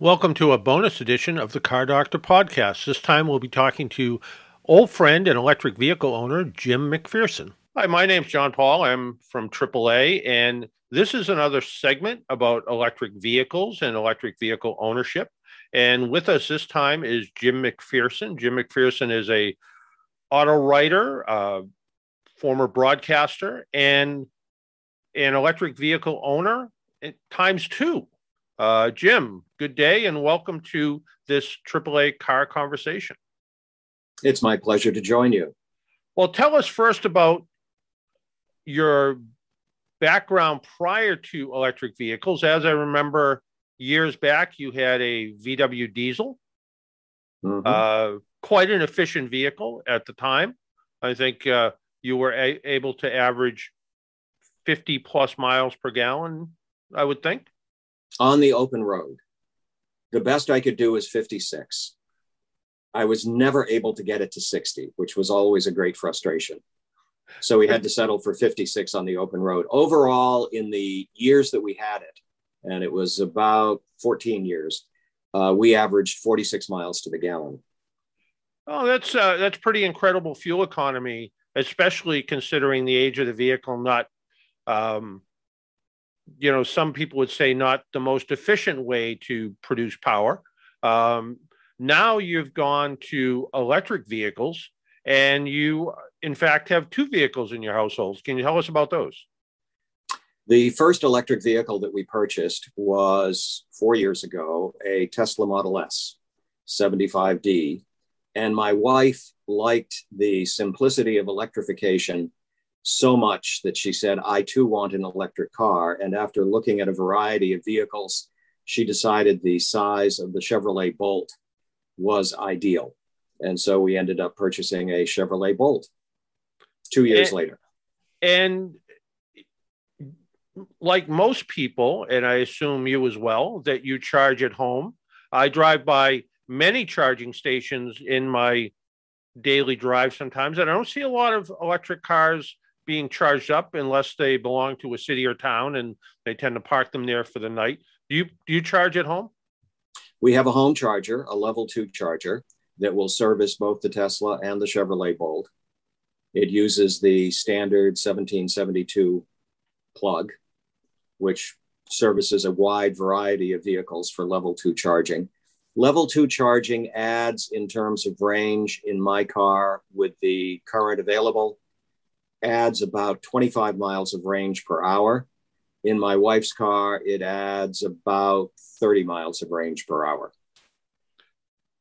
Welcome to a bonus edition of the Car Doctor podcast. This time we'll be talking to old friend and electric vehicle owner Jim MacPherson. Hi, my name's John Paul. I'm from AAA, and this is another segment about electric vehicles and electric vehicle ownership. And with us this time is Jim MacPherson. Jim MacPherson is a auto writer, former broadcaster, and an electric vehicle owner times two. Uh, Jim, good day and welcome to this AAA car conversation. It's my pleasure to join you. Well, tell us first about your background prior to electric vehicles. As I remember years back, you had a VW diesel, mm-hmm. uh, quite an efficient vehicle at the time. I think uh, you were a- able to average 50 plus miles per gallon, I would think on the open road. The best I could do was 56. I was never able to get it to 60, which was always a great frustration. So we had to settle for 56 on the open road. Overall, in the years that we had it, and it was about 14 years, uh, we averaged 46 miles to the gallon. Oh, that's uh, that's pretty incredible fuel economy, especially considering the age of the vehicle. Not um, you know, some people would say not the most efficient way to produce power. Um, now you've gone to electric vehicles and you, in fact, have two vehicles in your households. Can you tell us about those? The first electric vehicle that we purchased was four years ago a Tesla Model S 75D. And my wife liked the simplicity of electrification so much that she said, I too want an electric car. And after looking at a variety of vehicles, she decided the size of the Chevrolet Bolt was ideal. And so we ended up purchasing a Chevrolet Bolt two years and, later. And like most people, and I assume you as well, that you charge at home. I drive by many charging stations in my daily drive sometimes, and I don't see a lot of electric cars being charged up unless they belong to a city or town and they tend to park them there for the night. Do you do you charge at home? We have a home charger, a level two charger that will service both the Tesla and the Chevrolet Bolt. It uses the standard 1772 plug, which services a wide variety of vehicles for level two charging. Level two charging adds in terms of range in my car with the current available adds about 25 miles of range per hour. In my wife's car, it adds about 30 miles of range per hour.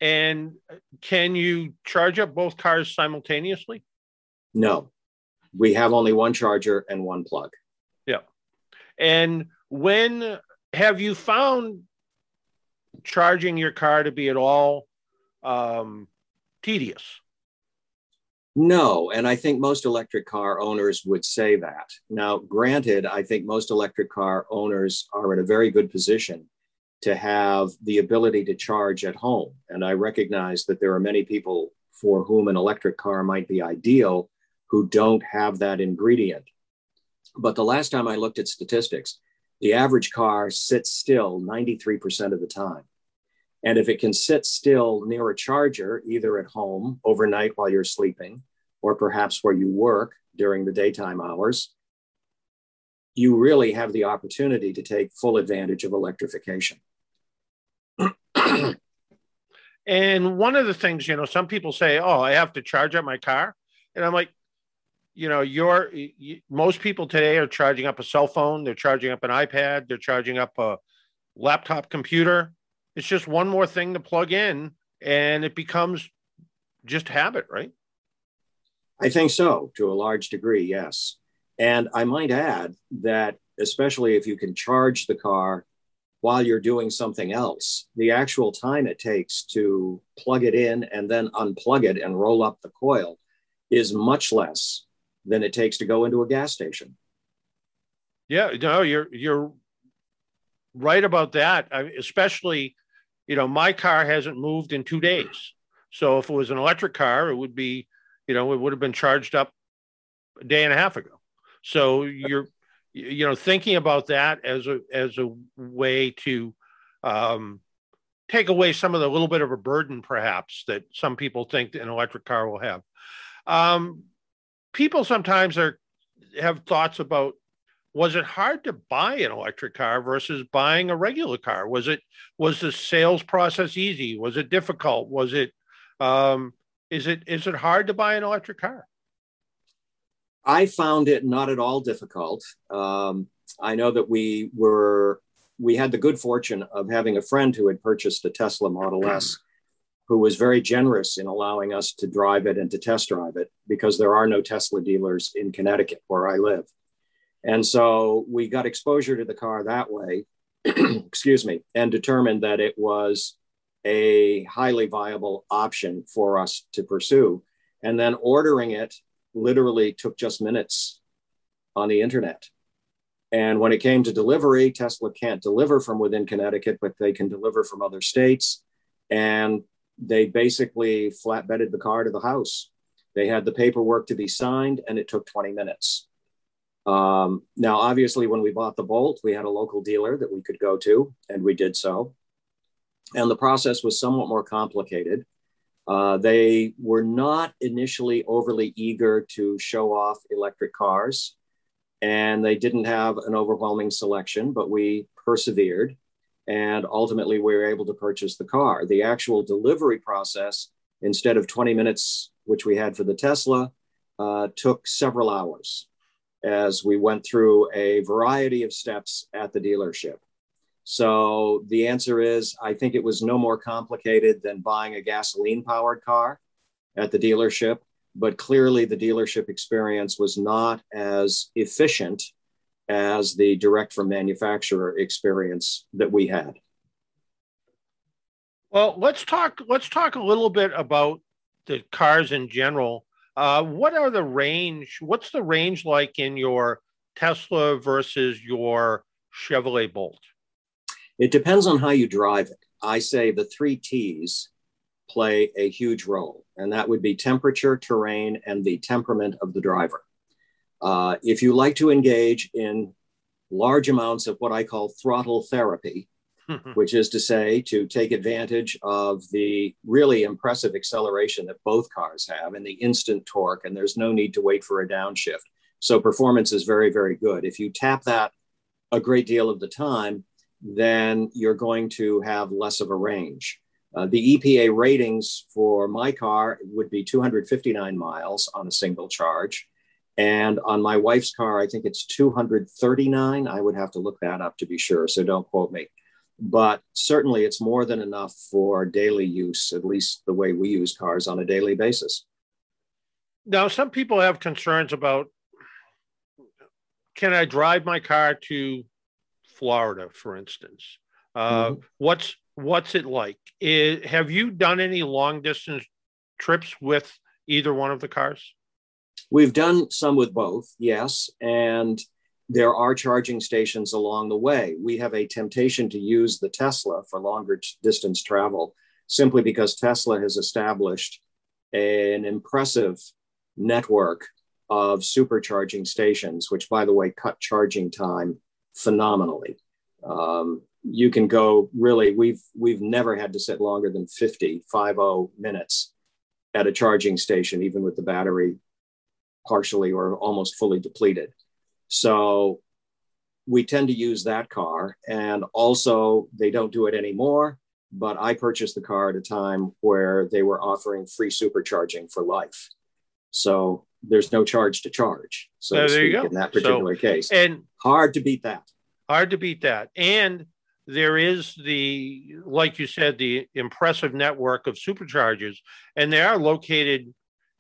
And can you charge up both cars simultaneously? No, we have only one charger and one plug. Yeah. And when have you found charging your car to be at all um, tedious? No, and I think most electric car owners would say that. Now, granted, I think most electric car owners are in a very good position to have the ability to charge at home. And I recognize that there are many people for whom an electric car might be ideal who don't have that ingredient. But the last time I looked at statistics, the average car sits still 93% of the time. And if it can sit still near a charger, either at home overnight while you're sleeping, or perhaps where you work during the daytime hours, you really have the opportunity to take full advantage of electrification. and one of the things, you know, some people say, oh, I have to charge up my car. And I'm like, you know, your you, most people today are charging up a cell phone, they're charging up an iPad, they're charging up a laptop computer it's just one more thing to plug in and it becomes just habit, right? I think so, to a large degree, yes. And I might add that, especially if you can charge the car while you're doing something else, the actual time it takes to plug it in and then unplug it and roll up the coil is much less than it takes to go into a gas station. Yeah, no, you're you're right about that. Especially you know, my car hasn't moved in two days. So if it was an electric car, it would be, you know, it would have been charged up a day and a half ago. So you're, you know, thinking about that as a as a way to um, take away some of the little bit of a burden, perhaps, that some people think an electric car will have. Um, people sometimes are have thoughts about was it hard to buy an electric car versus buying a regular car? Was it was the sales process easy? Was it difficult? Was it um, is it is it hard to buy an electric car? I found it not at all difficult. Um, i know that we were we had the good fortune of having a friend who had purchased a tesla model s who was very generous in allowing us to drive it and to test drive it because there are no tesla dealers in connecticut where i live and so we got exposure to the car that way, excuse me, and determined that it was a highly viable option for us to pursue. And then ordering it literally took just minutes on the internet. And when it came to delivery, Tesla can't deliver from within Connecticut, but they can deliver from other states. And they basically flatbedded the car to the house. They had the paperwork to be signed, and it took 20 minutes. Um, now, obviously, when we bought the Bolt, we had a local dealer that we could go to, and we did so. And the process was somewhat more complicated. Uh, they were not initially overly eager to show off electric cars, and they didn't have an overwhelming selection, but we persevered. And ultimately, we were able to purchase the car. The actual delivery process, instead of 20 minutes, which we had for the Tesla, uh, took several hours as we went through a variety of steps at the dealership. So the answer is I think it was no more complicated than buying a gasoline powered car at the dealership, but clearly the dealership experience was not as efficient as the direct from manufacturer experience that we had. Well, let's talk let's talk a little bit about the cars in general. Uh, what are the range? What's the range like in your Tesla versus your Chevrolet Bolt? It depends on how you drive it. I say the three T's play a huge role, and that would be temperature, terrain, and the temperament of the driver. Uh, if you like to engage in large amounts of what I call throttle therapy, which is to say, to take advantage of the really impressive acceleration that both cars have and the instant torque, and there's no need to wait for a downshift. So performance is very, very good. If you tap that a great deal of the time, then you're going to have less of a range. Uh, the EPA ratings for my car would be 259 miles on a single charge. And on my wife's car, I think it's 239. I would have to look that up to be sure, so don't quote me but certainly it's more than enough for daily use, at least the way we use cars on a daily basis. Now, some people have concerns about can I drive my car to Florida, for instance? Uh, mm-hmm. What's what's it like? Is, have you done any long distance trips with either one of the cars? We've done some with both, yes, and there are charging stations along the way. We have a temptation to use the Tesla for longer distance travel simply because Tesla has established an impressive network of supercharging stations, which, by the way, cut charging time phenomenally. Um, you can go really, we've, we've never had to sit longer than 50, 50 minutes at a charging station, even with the battery partially or almost fully depleted. So we tend to use that car. And also, they don't do it anymore. But I purchased the car at a time where they were offering free supercharging for life. So there's no charge to charge. So there speak, you go. in that particular so, case. And hard to beat that. Hard to beat that. And there is the, like you said, the impressive network of superchargers, and they are located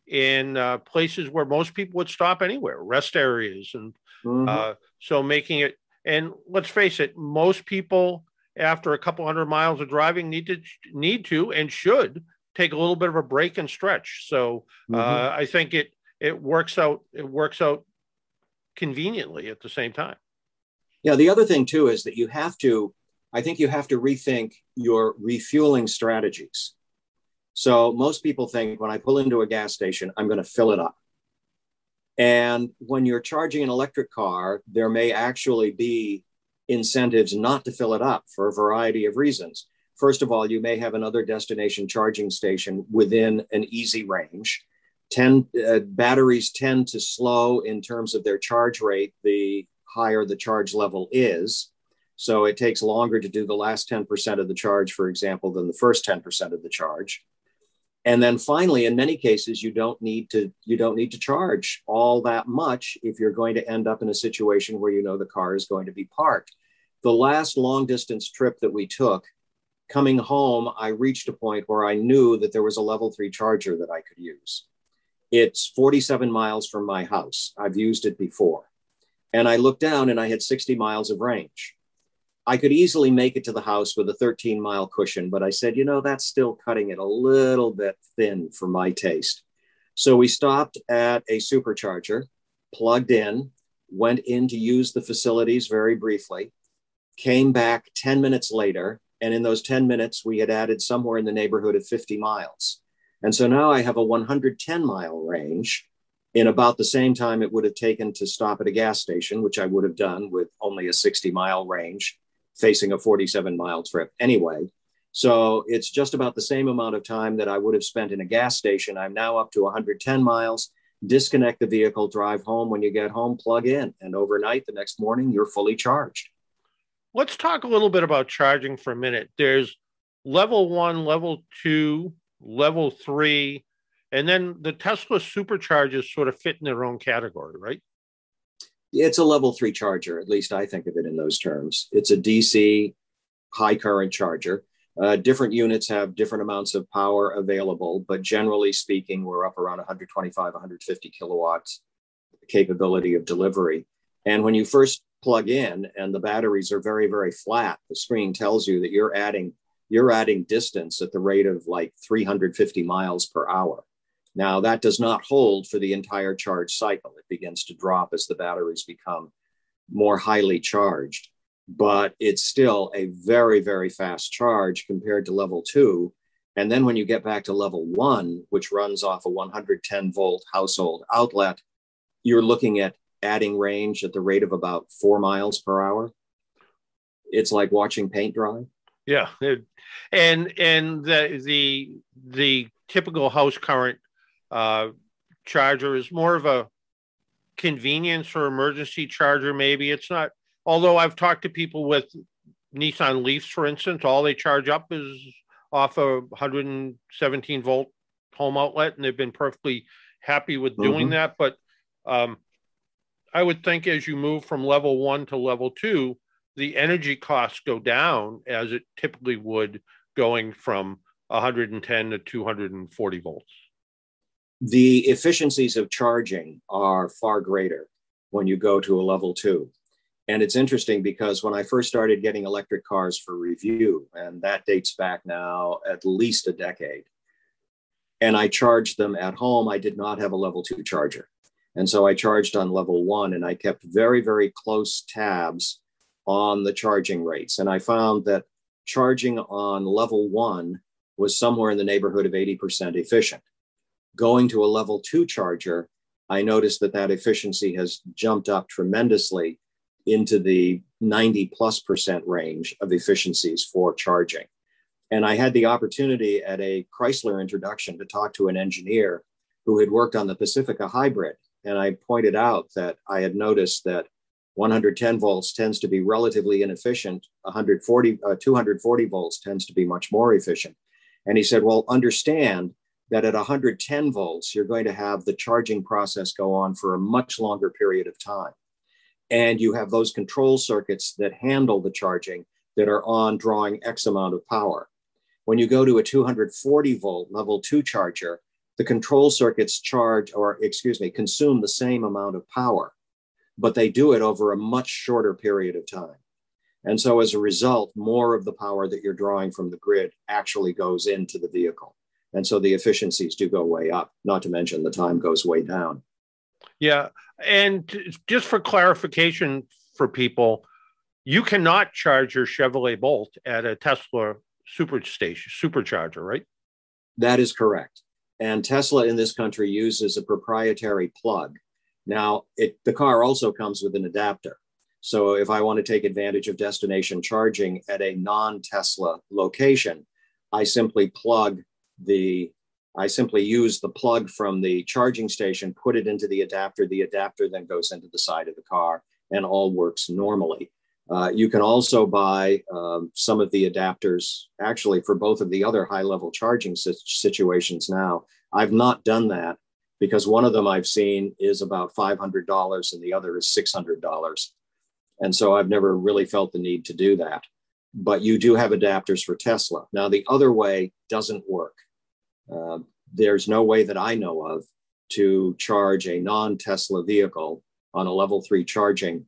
in uh, places where most people would stop anywhere, rest areas, and mm-hmm. uh, so making it. And let's face it, most people after a couple hundred miles of driving need to need to and should take a little bit of a break and stretch. So uh, mm-hmm. uh, I think it it works out. It works out conveniently at the same time. Yeah. The other thing too is that you have to. I think you have to rethink your refueling strategies. So most people think when I pull into a gas station, I'm going to fill it up. And when you're charging an electric car, there may actually be incentives not to fill it up for a variety of reasons. First of all, you may have another destination charging station within an easy range. Ten, uh, batteries tend to slow in terms of their charge rate the higher the charge level is. So it takes longer to do the last 10% of the charge, for example, than the first 10% of the charge. And then finally, in many cases, you don't need to you don't need to charge all that much if you're going to end up in a situation where you know the car is going to be parked. The last long distance trip that we took, coming home, I reached a point where I knew that there was a level three charger that I could use. It's 47 miles from my house. I've used it before. And I looked down and I had 60 miles of range. I could easily make it to the house with a 13 mile cushion, but I said, you know, that's still cutting it a little bit thin for my taste. So we stopped at a supercharger, plugged in, went in to use the facilities very briefly, came back 10 minutes later. And in those 10 minutes, we had added somewhere in the neighborhood of 50 miles. And so now I have a 110 mile range in about the same time it would have taken to stop at a gas station, which I would have done with only a 60 mile range facing a 47 mile trip anyway. So it's just about the same amount of time that I would have spent in a gas station. I'm now up to 110 miles. Disconnect the vehicle, drive home. When you get home, plug in, and overnight, the next morning, you're fully charged. Let's talk a little bit about charging for a minute. There's level one, level two, level three, and then the Tesla superchargers sort of fit in their own category, right? It's a level three charger. At least I think of it in those terms. It's a DC high current charger. Uh, different units have different amounts of power available, but generally speaking, we're up around 125, 150 kilowatts capability of delivery. And when you first plug in and the batteries are very, very flat, the screen tells you that you're adding you're adding distance at the rate of like 350 miles per hour. Now, that does not hold for the entire charge cycle. It begins to drop as the batteries become more highly charged, but it's still a very, very fast charge compared to level two. And then when you get back to level one, which runs off a 110 volt household outlet, you're looking at adding range at the rate of about four miles per hour. It's like watching paint dry. Yeah, and and the the the typical house current uh, charger is more of a convenience or emergency charger. Maybe it's not. Although I've talked to people with Nissan Leafs, for instance, all they charge up is off a 117 volt home outlet, and they've been perfectly happy with doing mm-hmm. that. But um, I would think as you move from level one to level two, the energy costs go down as it typically would going from 110 to 240 volts the efficiencies of charging are far greater when you go to a level two. And it's interesting because when I first started getting electric cars for review, and that dates back now at least a decade, and I charged them at home, I did not have a level two charger. And so I charged on level one and I kept very, very close tabs on the charging rates. And I found that charging on level one was somewhere in the neighborhood of 80% efficient going to a level two charger, I noticed that that efficiency has jumped up tremendously into the 90 plus percent range of efficiencies for charging. And I had the opportunity at a Chrysler introduction to talk to an engineer who had worked on the Pacifica hybrid. And I pointed out that I had noticed that 110 volts tends to be relatively inefficient. 140, uh, 240 volts tends to be much more efficient. And he said, well, understand that at 110 volts, you're going to have the charging process go on for a much longer period of time. And you have those control circuits that handle the charging that are on drawing X amount of power. When you go to a 240 volt level two charger, the control circuits charge, or excuse me, consume the same amount of power, but they do it over a much shorter period of time. And so as a result, more of the power that you're drawing from the grid actually goes into the vehicle. And so the efficiencies do go way up, not to mention the time goes way down. Yeah. And just for clarification for people, you cannot charge your Chevrolet Bolt at a Tesla superstation, supercharger, right? That is correct. And Tesla in this country uses a proprietary plug. Now, it, the car also comes with an adapter. So if I want to take advantage of destination charging at a non Tesla location, I simply plug the I simply use the plug from the charging station, put it into the adapter. The adapter then goes into the side of the car and all works normally. Uh, you can also buy um, some of the adapters actually for both of the other high level charging situations now. I've not done that because one of them I've seen is about $500 and the other is $600. And so I've never really felt the need to do that. But you do have adapters for Tesla. Now, the other way doesn't work. Uh, there's no way that I know of to charge a non Tesla vehicle on a level three charging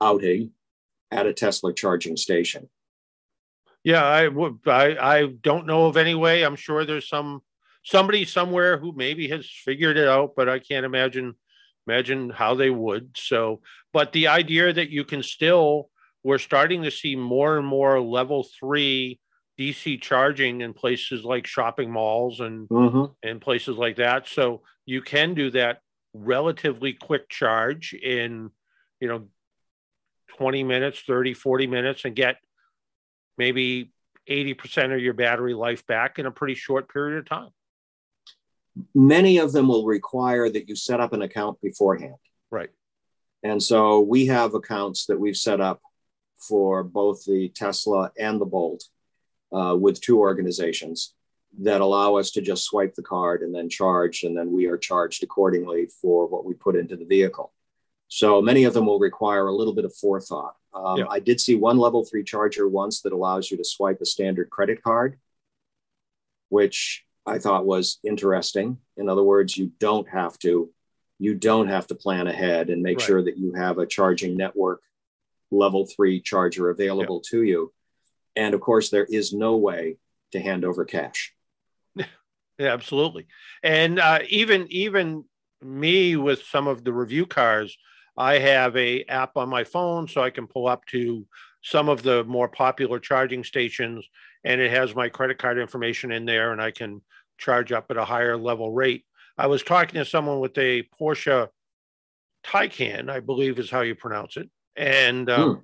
outing at a Tesla charging station. Yeah, I. I, I don't know of any way. I'm sure there's some somebody somewhere who maybe has figured it out, but I can't imagine imagine how they would. So, but the idea that you can still, we're starting to see more and more level three DC charging in places like shopping malls and mm-hmm. and places like that. So you can do that relatively quick charge in, you know, 20 minutes, 30, 40 minutes and get maybe 80% of your battery life back in a pretty short period of time. Many of them will require that you set up an account beforehand. Right. And so we have accounts that we've set up for both the Tesla and the Bolt uh, with two organizations that allow us to just swipe the card and then charge, and then we are charged accordingly for what we put into the vehicle. So many of them will require a little bit of forethought. Um, yeah. I did see one level three charger once that allows you to swipe a standard credit card, which I thought was interesting. In other words, you don't have to you don't have to plan ahead and make right. sure that you have a charging network level three charger available yeah. to you. And of course, there is no way to hand over cash. Yeah, absolutely. And uh, even even me with some of the review cars, I have a app on my phone so I can pull up to some of the more popular charging stations, and it has my credit card information in there, and I can charge up at a higher level rate. I was talking to someone with a Porsche Taycan, I believe is how you pronounce it, and um, hmm.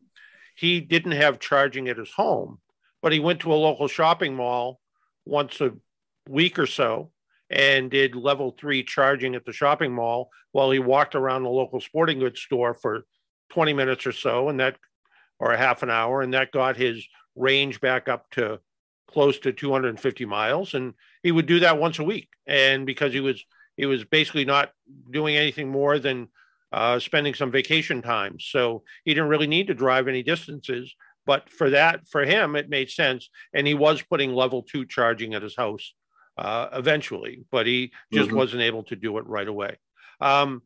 he didn't have charging at his home, but he went to a local shopping mall once a week or so and did level three charging at the shopping mall while he walked around the local sporting goods store for 20 minutes or so and that or a half an hour and that got his range back up to close to 250 miles. And he would do that once a week. And because he was he was basically not doing anything more than uh, spending some vacation time. So he didn't really need to drive any distances but for that, for him, it made sense. And he was putting level two charging at his house uh, eventually, but he just mm-hmm. wasn't able to do it right away. Um,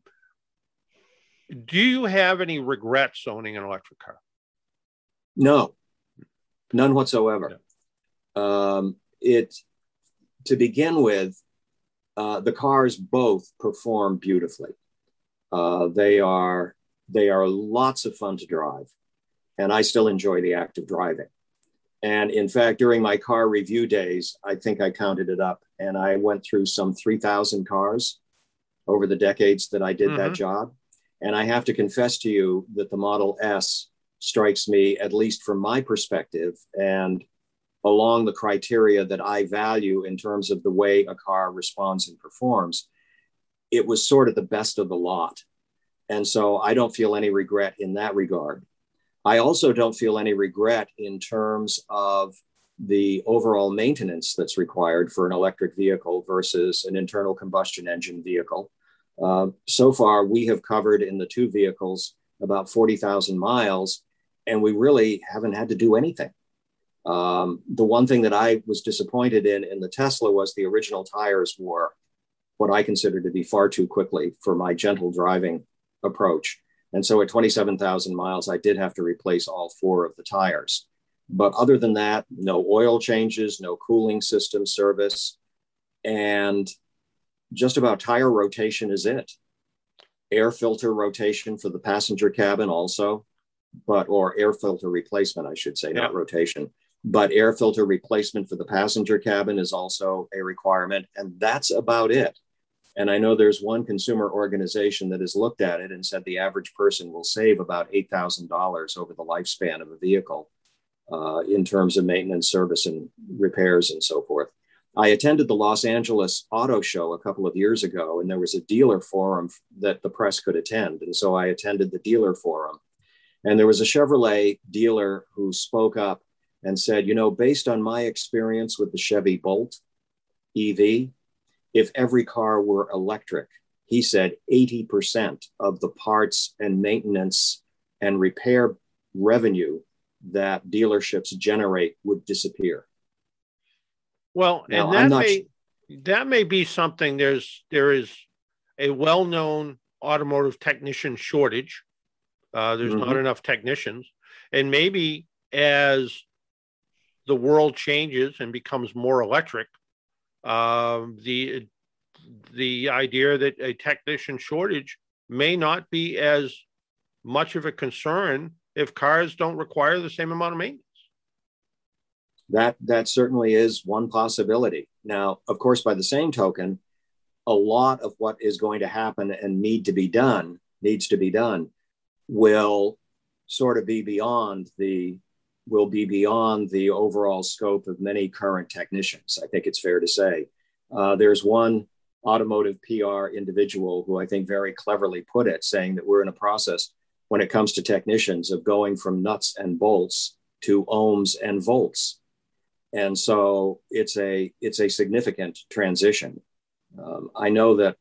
do you have any regrets owning an electric car? No, none whatsoever. Yeah. Um, it to begin with, uh, the cars both perform beautifully. Uh, they are they are lots of fun to drive and I still enjoy the act of driving. And in fact, during my car review days, I think I counted it up and I went through some 3,000 cars over the decades that I did mm-hmm. that job. And I have to confess to you that the Model S strikes me, at least from my perspective, and along the criteria that I value in terms of the way a car responds and performs, it was sort of the best of the lot. And so I don't feel any regret in that regard. I also don't feel any regret in terms of the overall maintenance that's required for an electric vehicle versus an internal combustion engine vehicle. Uh, so far, we have covered in the two vehicles about 40,000 miles, and we really haven't had to do anything. Um, the one thing that I was disappointed in in the Tesla was the original tires wore what I consider to be far too quickly for my gentle driving approach. And so at 27,000 miles, I did have to replace all four of the tires. But other than that, no oil changes, no cooling system service, and just about tire rotation is it. Air filter rotation for the passenger cabin also, but or air filter replacement, I should say, yeah. not rotation. But air filter replacement for the passenger cabin is also a requirement, and that's about it. And I know there's one consumer organization that has looked at it and said the average person will save about $8,000 over the lifespan of a vehicle uh, in terms of maintenance, service, and repairs and so forth. I attended the Los Angeles Auto Show a couple of years ago, and there was a dealer forum that the press could attend. And so I attended the dealer forum. And there was a Chevrolet dealer who spoke up and said, You know, based on my experience with the Chevy Bolt EV, if every car were electric, he said 80% of the parts and maintenance and repair revenue that dealerships generate would disappear. Well, now, and that may that may be something. There's there is a well-known automotive technician shortage. Uh, there's mm-hmm. not enough technicians, and maybe as the world changes and becomes more electric, um, the the idea that a technician shortage may not be as much of a concern if cars don't require the same amount of maintenance. That that certainly is one possibility. Now, of course, by the same token, a lot of what is going to happen and need to be done needs to be done will sort of be beyond the will be beyond the overall scope of many current technicians. I think it's fair to say. Uh, there's one automotive PR individual who I think very cleverly put it, saying that we're in a process when it comes to technicians of going from nuts and bolts to ohms and volts. And so it's a it's a significant transition. Um, I know that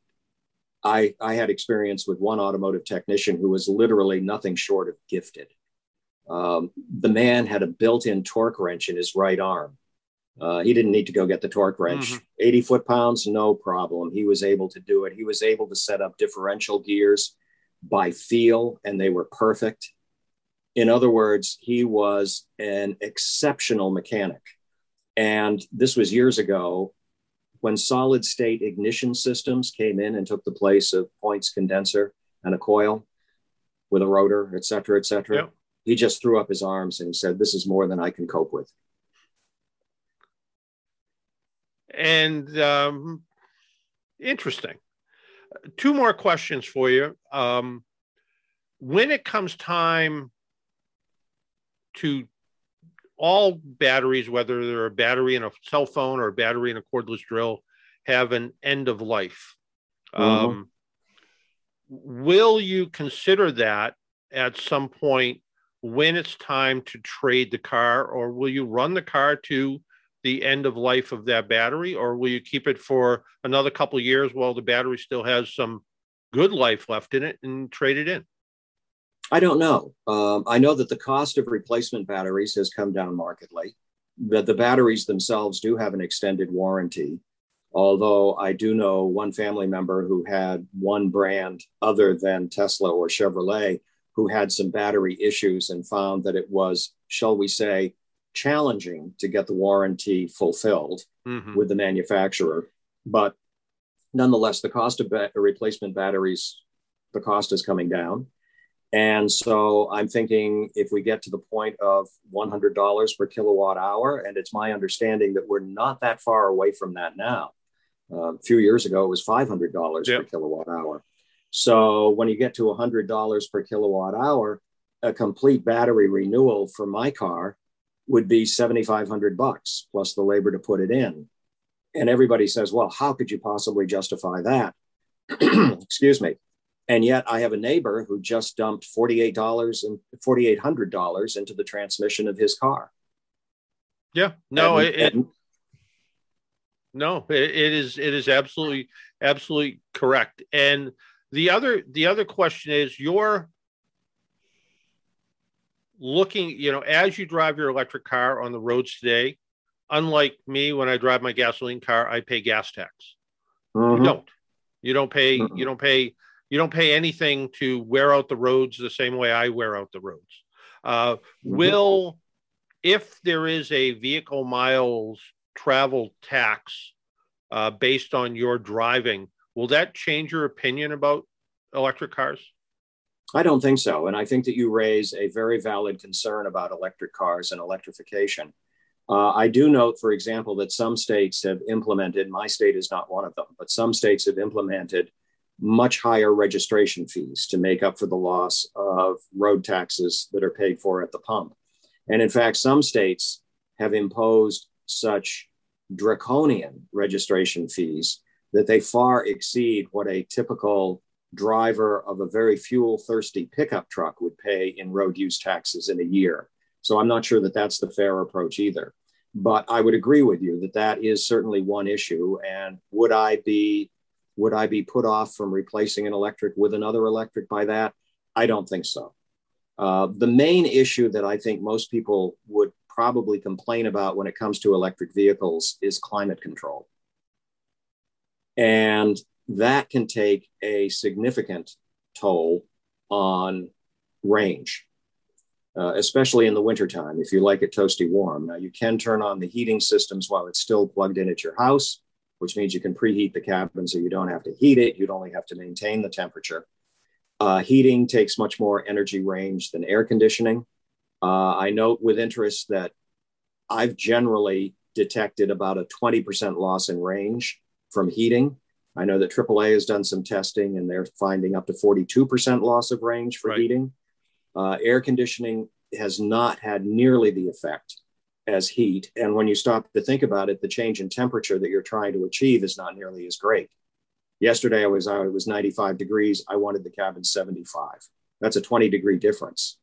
I, I had experience with one automotive technician who was literally nothing short of gifted. Um, the man had a built-in torque wrench in his right arm. Uh, he didn't need to go get the torque wrench. Mm-hmm. 80 foot pounds, no problem. He was able to do it. He was able to set up differential gears by feel, and they were perfect. In other words, he was an exceptional mechanic. And this was years ago when solid state ignition systems came in and took the place of points condenser and a coil with a rotor, et cetera, et cetera. Yep. He just threw up his arms and he said, This is more than I can cope with. And um, interesting. Two more questions for you. Um, when it comes time to all batteries, whether they're a battery in a cell phone or a battery in a cordless drill, have an end of life. Mm-hmm. Um, will you consider that at some point when it's time to trade the car, or will you run the car to the end of life of that battery, or will you keep it for another couple years while the battery still has some good life left in it and trade it in? I don't know. Um, I know that the cost of replacement batteries has come down markedly. That the batteries themselves do have an extended warranty. Although I do know one family member who had one brand other than Tesla or Chevrolet who had some battery issues and found that it was, shall we say, challenging to get the warranty fulfilled mm-hmm. with the manufacturer. But nonetheless, the cost of ba- replacement batteries, the cost is coming down. And so I'm thinking if we get to the point of $100 per kilowatt hour, and it's my understanding that we're not that far away from that now. Uh, a few years ago, it was $500 yep. per kilowatt hour. So when you get to $100 per kilowatt hour, a complete battery renewal for my car would be 7500 bucks plus the labor to put it in. And everybody says, well, how could you possibly justify that? Excuse me. And yet I have a neighbor who just dumped $48 and $4,800 into the transmission of his car. Yeah, no, and, it, it, no, it is, it is absolutely, absolutely correct. And the other, the other question is you're looking, you know, as you drive your electric car on the roads today, unlike me, when I drive my gasoline car, I pay gas tax. Mm-hmm. You don't, you don't pay, mm-hmm. you don't pay you don't pay anything to wear out the roads the same way I wear out the roads. Uh, mm-hmm. will, if there is a vehicle miles travel tax uh, based on your driving, will that change your opinion about electric cars? I don't think so. And I think that you raise a very valid concern about electric cars and electrification. Uh, I do note, for example, that some states have implemented, my state is not one of them, but some states have implemented much higher registration fees to make up for the loss of road taxes that are paid for at the pump. And in fact, some states have imposed such draconian registration fees that they far exceed what a typical driver of a very fuel thirsty pickup truck would pay in road use taxes in a year. So I'm not sure that that's the fair approach either. But I would agree with you that that is certainly one issue. And would I be would I be put off from replacing an electric with another electric by that? I don't think so. Uh, the main issue that I think most people would probably complain about when it comes to electric vehicles is climate control. And that can take a significant toll on range uh, especially in the wintertime if you like it toasty warm. Now, you can turn on the heating systems while it's still plugged in at your house, which means you can preheat the cabin so you don't have to heat it. You'd only have to maintain the temperature. Uh, heating takes much more energy range than air conditioning. Uh, I note with interest that I've generally detected about a 20% loss in range from heating. I know that AAA has done some testing and they're finding up to 42% loss of range for right. heating. Uh, air conditioning has not had nearly the effect as heat. And when you stop to think about it, the change in temperature that you're trying to achieve is not nearly as great. Yesterday I was out, it was 95 degrees. I wanted the cabin 75. That's a 20 degree difference.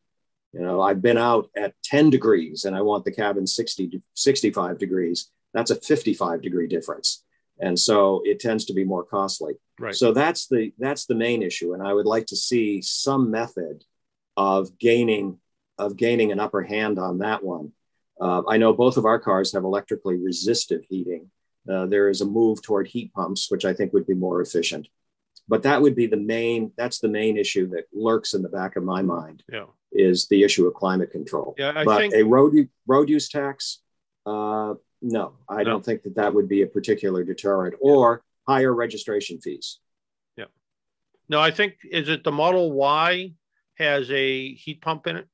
You know, I've been out at 10 degrees and I want the cabin 60 65 degrees. That's a 55 degree difference. And so it tends to be more costly. Right. So that's the that's the main issue. And I would like to see some method of gaining of gaining an upper hand on that one. Uh, I know both of our cars have electrically resistive heating. Uh, there is a move toward heat pumps, which I think would be more efficient. But that would be the main. That's the main issue that lurks in the back of my mind. Yeah. Is the issue of climate control. Yeah, I but think a road road use tax. Uh, no, I no. don't think that that would be a particular deterrent or higher registration fees. Yeah. No, I think is it the Model Y has a heat pump in it?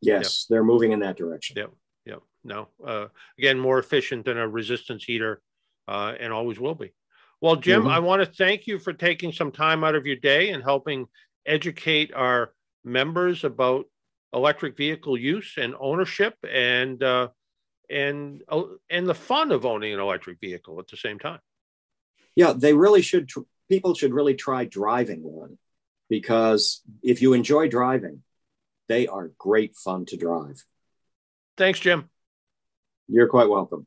Yes, yep. they're moving in that direction. Yeah, yeah. No. Uh, again, more efficient than a resistance heater, uh, and always will be. Well, Jim, mm-hmm. I want to thank you for taking some time out of your day and helping educate our members about electric vehicle use and ownership and uh, and uh, and the fun of owning an electric vehicle at the same time. Yeah, they really should. Tr- people should really try driving one because if you enjoy driving, they are great fun to drive. Thanks, Jim. You're quite welcome.